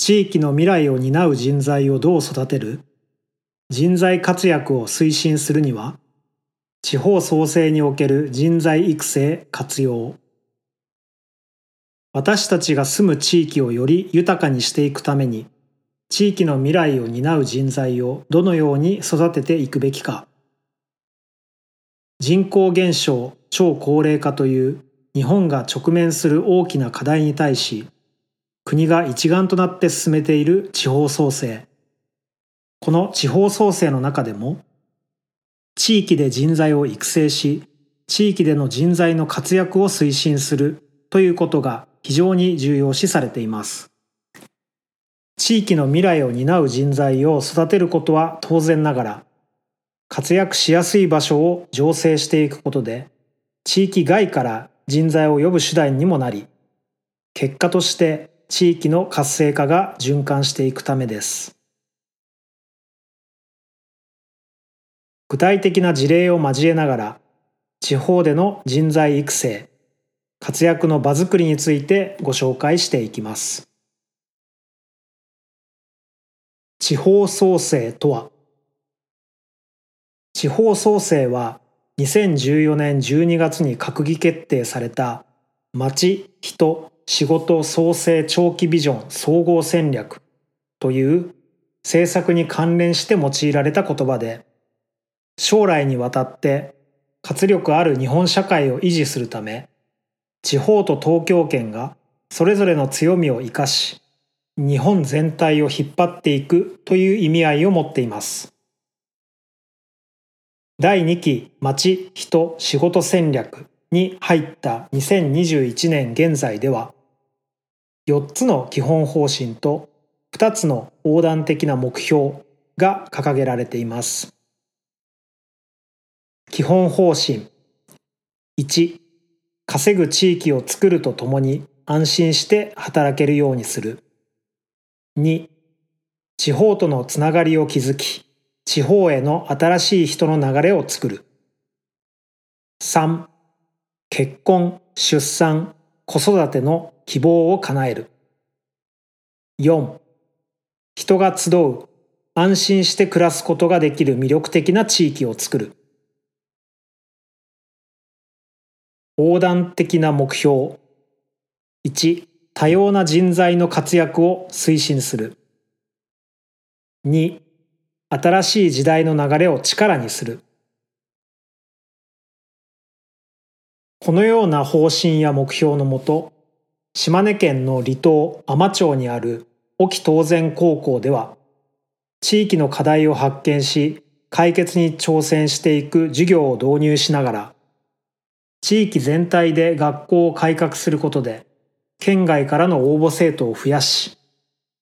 地域の未来を担う人材をどう育てる？人材活躍を推進するには地方創生における人材育成活用。私たちが住む地域をより豊かにしていくために地域の未来を担う人材をどのように育てていくべきか。人口減少超高齢化という日本が直面する大きな課題に対し国が一丸となって進めている地方創生。この地方創生の中でも地域で人材を育成し地域での人材の活躍を推進するということが非常に重要視されています。地域の未来を担う人材を育てることは当然ながら活躍しやすい場所を醸成していくことで地域外から人材を呼ぶ手段にもなり結果として地域の活性化が循環していくためです。具体的な事例を交えながら地方での人材育成活躍の場づくりについてご紹介していきます。地方創生とは地方創生は2014年12月に閣議決定された町、人、仕事創生長期ビジョン総合戦略という政策に関連して用いられた言葉で将来にわたって活力ある日本社会を維持するため地方と東京圏がそれぞれの強みを生かし日本全体を引っ張っていくという意味合いを持っています。第2期町人仕事戦略に入った2021年現在では4つの基本方針と2つの横断的な目標が掲げられています。基本方針。1稼ぐ地域を作るとともに安心して働けるようにする。2地方とのつながりを築き地方への新しい人の流れを作る。3結婚出産子育ての希望を叶える4人が集う安心して暮らすことができる魅力的な地域を作る横断的な目標1多様な人材の活躍を推進する。2、新しい時代の流れを力にする。このような方針や目標のもと、島根県の離島海士町にある沖東前高校では、地域の課題を発見し、解決に挑戦していく授業を導入しながら、地域全体で学校を改革することで、県外からの応募生徒を増やし、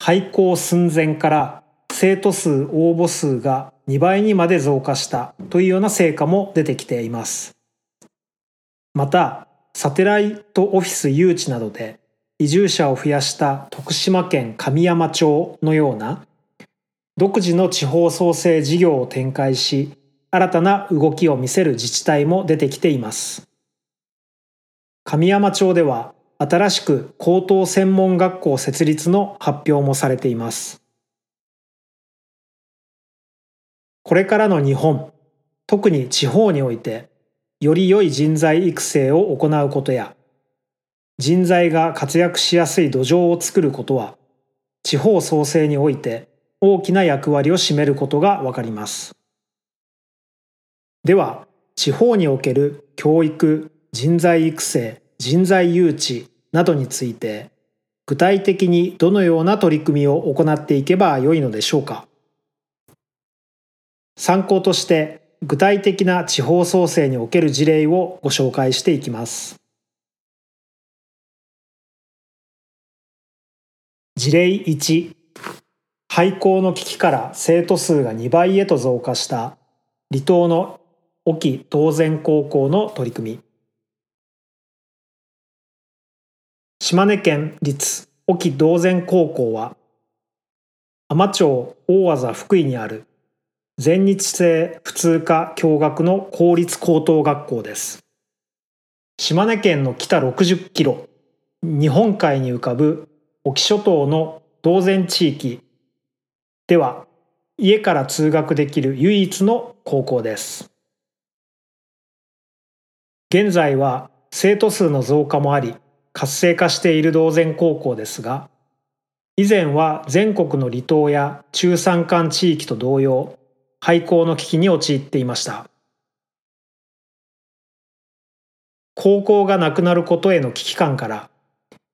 廃校寸前から生徒数応募数が2倍にまで増加したというような成果も出てきています。また、サテライトオフィス誘致などで移住者を増やした徳島県神山町のような独自の地方創生事業を展開し新たな動きを見せる自治体も出てきています。神山町では新しく高等専門学校設立の発表もされています。これからの日本、特に地方において、より良い人材育成を行うことや、人材が活躍しやすい土壌を作ることは、地方創生において大きな役割を占めることがわかります。では、地方における教育、人材育成、人材誘致などについて具体的にどのような取り組みを行っていけばよいのでしょうか参考として具体的な地方創生における事例をご紹介していきます。事例1廃校の危機から生徒数が2倍へと増加した離島の沖東前高校の取り組み。島根県立沖道前高校は海士町大技福井にある全日制普通科共学の公立高等学校です島根県の北60キロ日本海に浮かぶ沖諸島の同然地域では家から通学できる唯一の高校です。現在は生徒数の増加もあり活性化している同然高校ですが以前は全国の離島や中山間地域と同様廃校の危機に陥っていました。高校がなくなることへの危機感から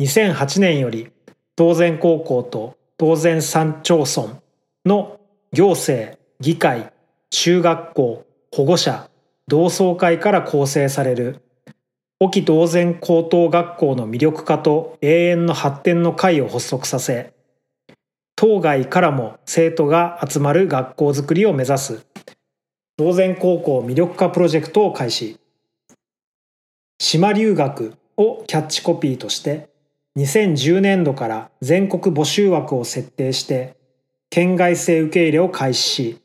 2008年より同然高校と同然三町村の行政、議会、中学校、保護者、同窓会から構成される沖同然高等学校の魅力化と永遠の発展の会を発足させ当該からも生徒が集まる学校づくりを目指す。同然高校魅力化プロジェクトを開始。島留学をキャッチコピーとして2010年度から全国募集枠を設定して県外生受け入れを開始し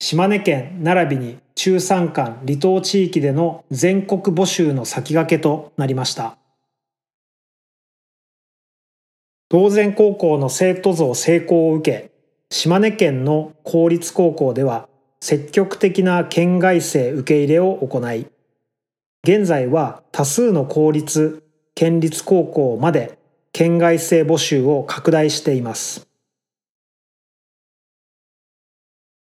島根県並びに中山間離島地域での全国募集の先駆けとなりました。同然高校の生徒増成功を受け島根県の公立高校では積極的な県外生受け入れを行い現在は多数の公立県立高校まで県外生募集を拡大しています。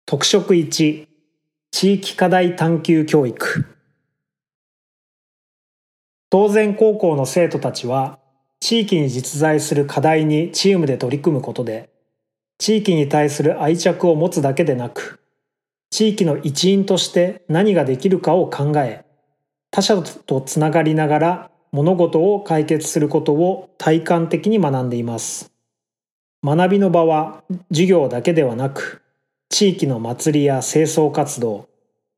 特色1地域課題探究教育。当然高校の生徒たちは地域に実在する課題にチームで取り組むことで地域に対する愛着を持つだけでなく地域の一員として何ができるかを考え他者とつながりながら物事を解決することを体感的に学んでいます。学びの場は授業だけではなく地域の祭りや清掃活動、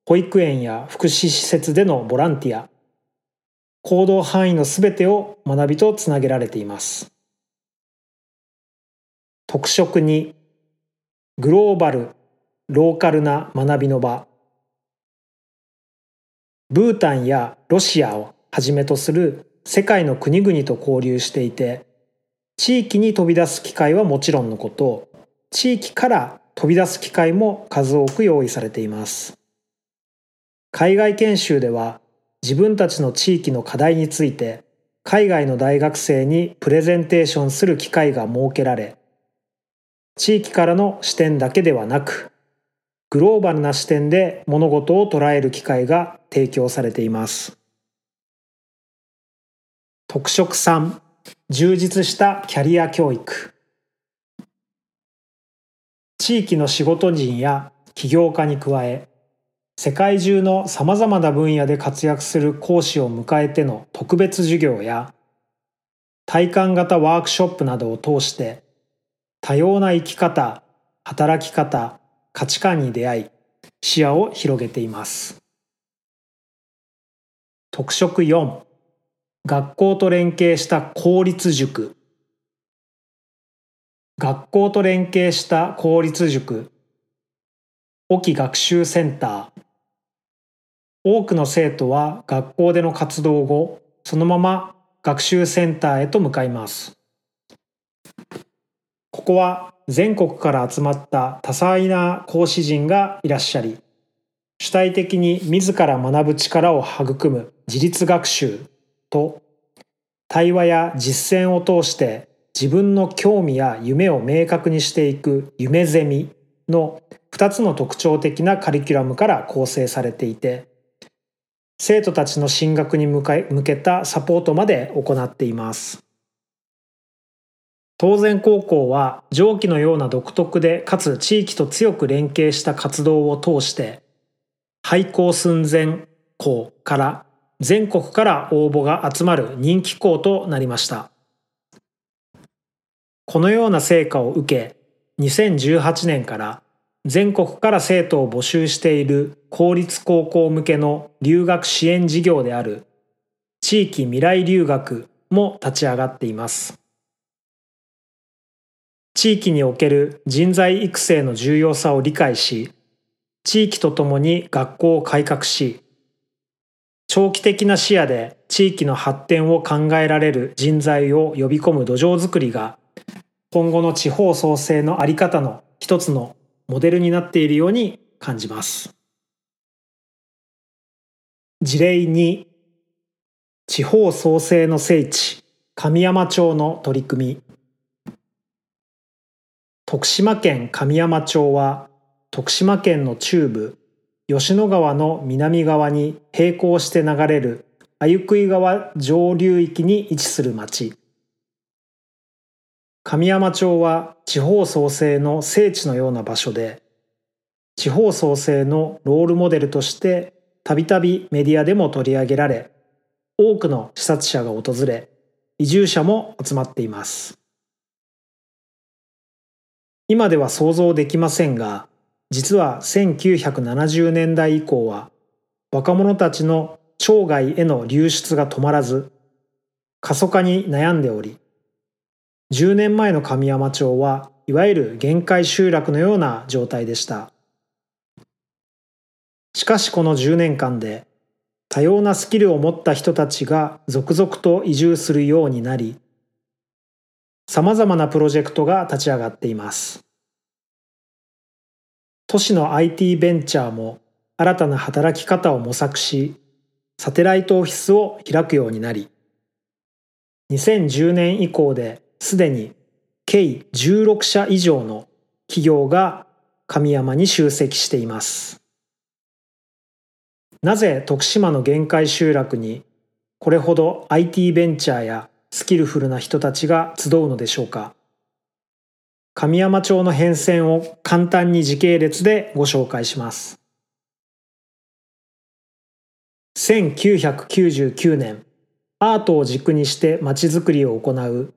保育園や福祉施設でのボランティア、行動範囲のすべてを学びとつなげられています。特色にグローバル、ローカルな学びの場ブータンやロシアをはじめとする世界の国々と交流していて地域に飛び出す機会はもちろんのこと地域から飛び出す機会も数多く用意されています。海外研修では自分たちの地域の課題について海外の大学生にプレゼンテーションする機会が設けられ地域からの視点だけではなくグローバルな視点で物事を捉える機会が提供されています。特色3充実したキャリア教育。地域の仕事人や起業家に加え世界中のさまざまな分野で活躍する講師を迎えての特別授業や体感型ワークショップなどを通して多様な生き方働き方価値観に出会い視野を広げています。特色4学校と連携した公立塾。学校と連携した公立塾。沖学習センター。多くの生徒は学校での活動後そのまま学習センターへと向かいます。ここは全国から集まった多彩な講師陣がいらっしゃり主体的に自ら学ぶ力を育む自立学習と対話や実践を通して自分の興味や夢を明確にしていく夢ゼミの2つの特徴的なカリキュラムから構成されていて生徒たちの進学に向けたサポートまで行っています。当然高校は上記のような独特でかつ地域と強く連携した活動を通して廃校寸前校から全国から応募が集まる人気校となりました。このような成果を受け2018年から全国から生徒を募集している公立高校向けの留学支援事業である地域未来留学も立ち上がっています。地域における人材育成の重要さを理解し、地域とともに学校を改革し、長期的な視野で地域の発展を考えられる人材を呼び込む土壌づくりが今後の地方創生のあり方の一つのモデルになっているように感じます。事例2地方創生の聖地神山町の取り組み徳島県神山町は徳島県の中部吉野川の南側に並行して流れる鮎喰川上流域に位置する町神山町は地方創生の聖地のような場所で地方創生のロールモデルとしてたびたびメディアでも取り上げられ多くの視察者が訪れ移住者も集まっています。今では想像できませんが実は1970年代以降は若者たちの町外への流出が止まらず過疎化に悩んでおり10年前の神山町はいわゆる限界集落のような状態でした。しかしこの10年間で多様なスキルを持った人たちが続々と移住するようになり様々なプロジェクトが立ち上がっています。都市の IT ベンチャーも新たな働き方を模索し、サテライトオフィスを開くようになり、2010年以降ですでに計16社以上の企業が神山に集積しています。なぜ徳島の限界集落にこれほど IT ベンチャーやスキルフルな人たちが集うのでしょうか神山町の変遷を簡単に時系列でご紹介します。1999年、アートを軸にしてまちづくりを行う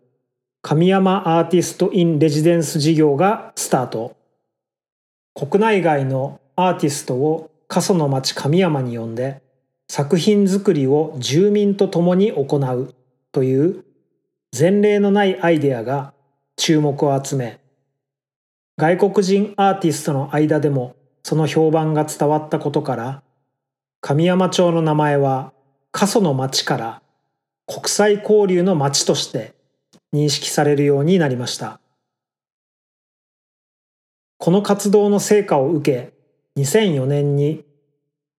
神山アーティスト・イン・レジデンス事業がスタート。国内外のアーティストを過疎の町神山に呼んで作品作りを住民と共に行うという前例のないアイデアが注目を集め外国人アーティストの間でもその評判が伝わったことから神山町の名前は過疎の町から国際交流の町として認識されるようになりました。この活動の成果を受け2004年に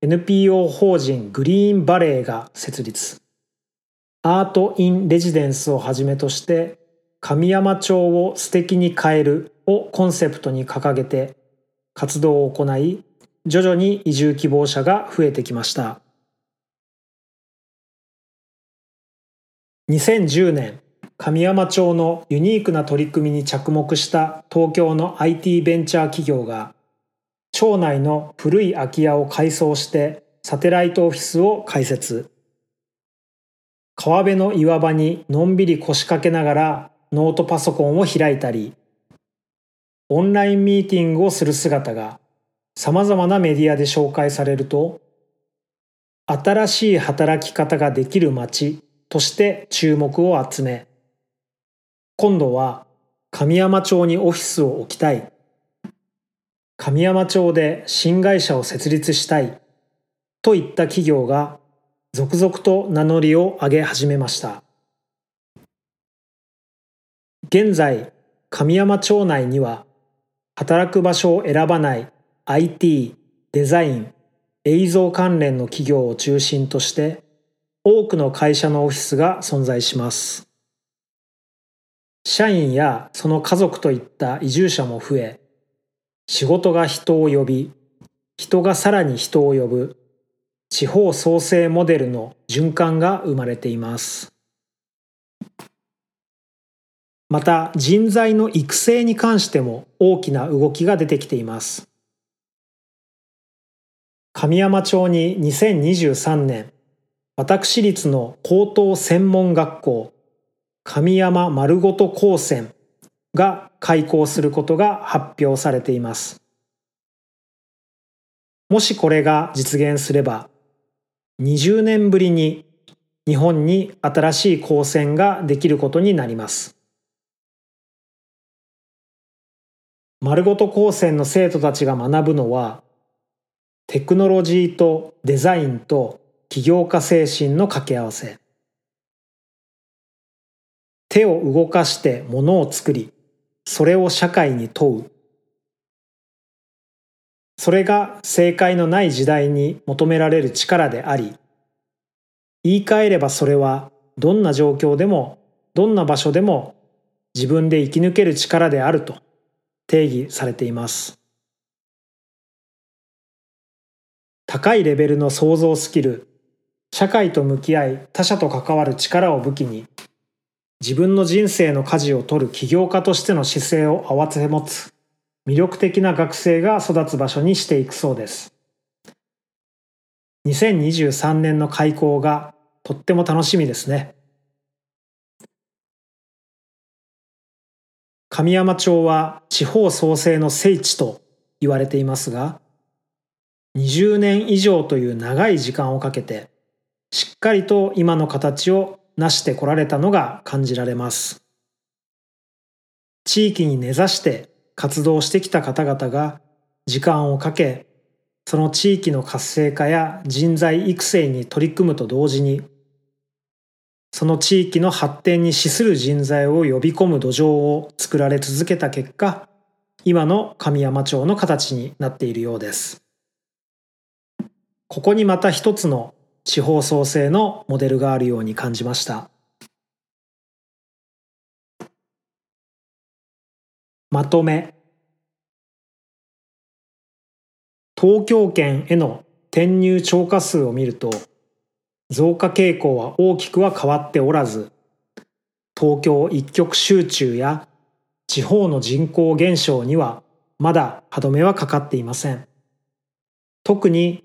NPO 法人グリーンバレーが設立。アート・イン・レジデンスをはじめとして神山町を素敵に変えるをコンセプトに掲げて活動を行い徐々に移住希望者が増えてきました。2010年神山町のユニークな取り組みに着目した東京の IT ベンチャー企業が町内の古い空き家を改装してサテライトオフィスを開設。川辺の岩場にのんびり腰掛けながらノートパソコンを開いたり、オンラインミーティングをする姿が様々なメディアで紹介されると、新しい働き方ができる街として注目を集め、今度は神山町にオフィスを置きたい、神山町で新会社を設立したいといった企業が続々と名乗りを上げ始めました。現在、神山町内には、働く場所を選ばない IT、デザイン、映像関連の企業を中心として、多くの会社のオフィスが存在します。社員やその家族といった移住者も増え、仕事が人を呼び、人がさらに人を呼ぶ地方創生モデルの循環が生まれています。また人材の育成に関しても大きな動きが出てきています。神山町に2023年、私立の高等専門学校神山丸ごと高専が開校することが発表されています。もしこれが実現すれば、20年ぶりに日本に新しい高専ができることになります。丸ごと高専の生徒たちが学ぶのは、テクノロジーとデザインと起業家精神の掛け合わせ。手を動かして物を作り、それを社会に問う。それが正解のない時代に求められる力であり、言い換えればそれはどんな状況でもどんな場所でも自分で生き抜ける力であると定義されています。高いレベルの創造スキル、社会と向き合い他者と関わる力を武器に自分の人生の舵を取る起業家としての姿勢を併せ持つ魅力的な学生が育つ場所にしていくそうです。2023年の開校がとっても楽しみですね。神山町は地方創生の聖地と言われていますが、20年以上という長い時間をかけて、しっかりと今の形を成してこられたのが感じられます。地域に根ざして活動してきた方々が時間をかけ、その地域の活性化や人材育成に取り組むと同時に、その地域の発展に資する人材を呼び込む土壌を作られ続けた結果、今の神山町の形になっているようです。ここにまた一つの地方創生のモデルがあるように感じました。まとめ東京圏への転入超過数を見ると増加傾向は大きくは変わっておらず東京一極集中や地方の人口減少にはまだ歯止めはかかっていません特に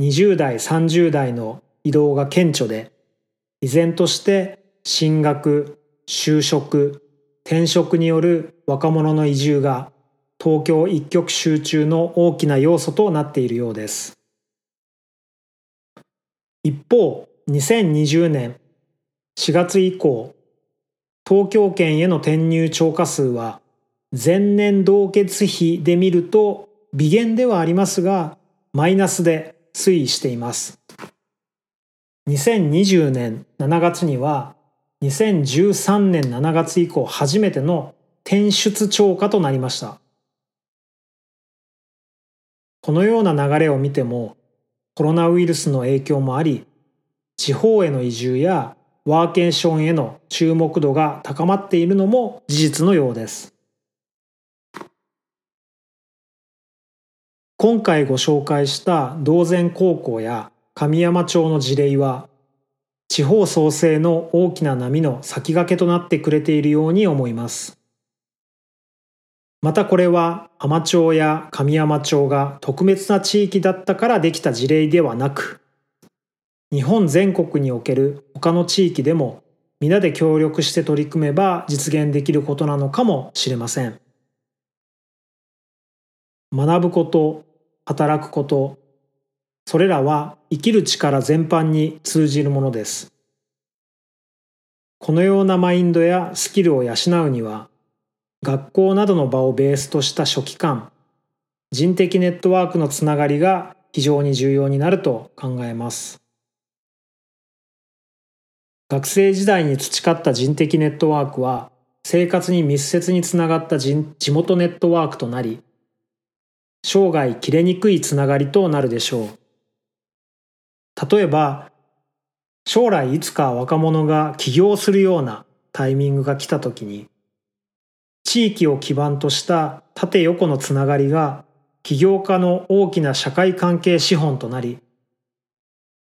20代30代の移動が顕著で依然として進学就職転職による若者の移住が東京一極集中の大きな要素となっているようです。一方、2020年4月以降、東京圏への転入超過数は前年同月比で見ると微減ではありますがマイナスで推移しています。2020年7月には2013年7月以降初めての転出超過となりました。このような流れを見てもコロナウイルスの影響もあり地方への移住やワーケーションへの注目度が高まっているのも事実のようです。今回ご紹介した道前高校や神山町の事例は地方創生の大きな波の先駆けとなってくれているように思います。またこれは浜町や神山町が特別な地域だったからできた事例ではなく、日本全国における他の地域でも皆で協力して取り組めば実現できることなのかもしれません。学ぶこと、働くこと、それらは生きる力全般に通じるものです。このようなマインドやスキルを養うには、学校などの場をベースとした初期間、人的ネットワークのつながりが非常に重要になると考えます。学生時代に培った人的ネットワークは生活に密接につながった地元ネットワークとなり、生涯切れにくいつながりとなるでしょう。例えば、将来いつか若者が起業するようなタイミングが来た時に、地域を基盤とした縦横のつながりが起業家の大きな社会関係資本となり、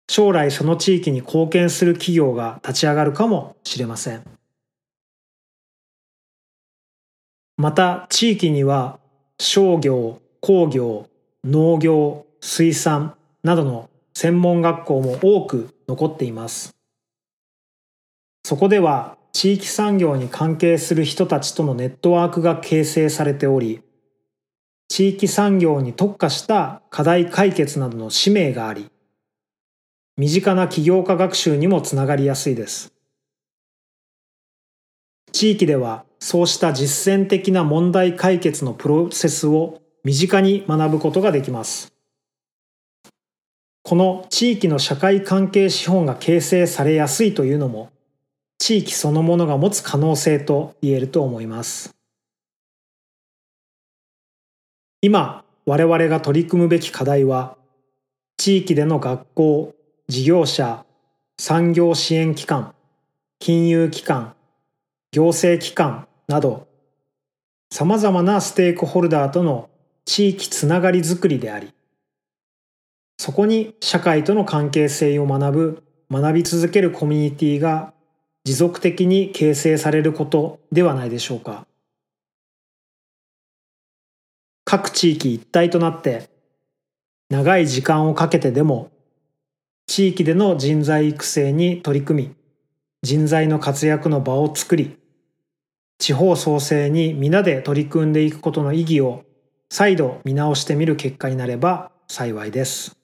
将来その地域に貢献する企業が立ち上がるかもしれません。また地域には商業、工業、農業、水産などの専門学校も多く残っています。そこでは地域産業に関係する人たちとのネットワークが形成されており、地域産業に特化した課題解決などの使命があり、身近な起業家学習にもつながりやすいです。地域ではそうした実践的な問題解決のプロセスを身近に学ぶことができます。この地域の社会関係資本が形成されやすいというのも地域そのものが持つ可能性と言えると思います。今我々が取り組むべき課題は地域での学校事業者産業支援機関金融機関行政機関などさまざまなステークホルダーとの地域つながりづくりでありそこに社会との関係性を学ぶ学び続けるコミュニティが持続的に形成されることではないでしょうか。各地域一体となって長い時間をかけてでも地域での人材育成に取り組み人材の活躍の場を作り地方創生に皆で取り組んでいくことの意義を再度見直してみる結果になれば幸いです。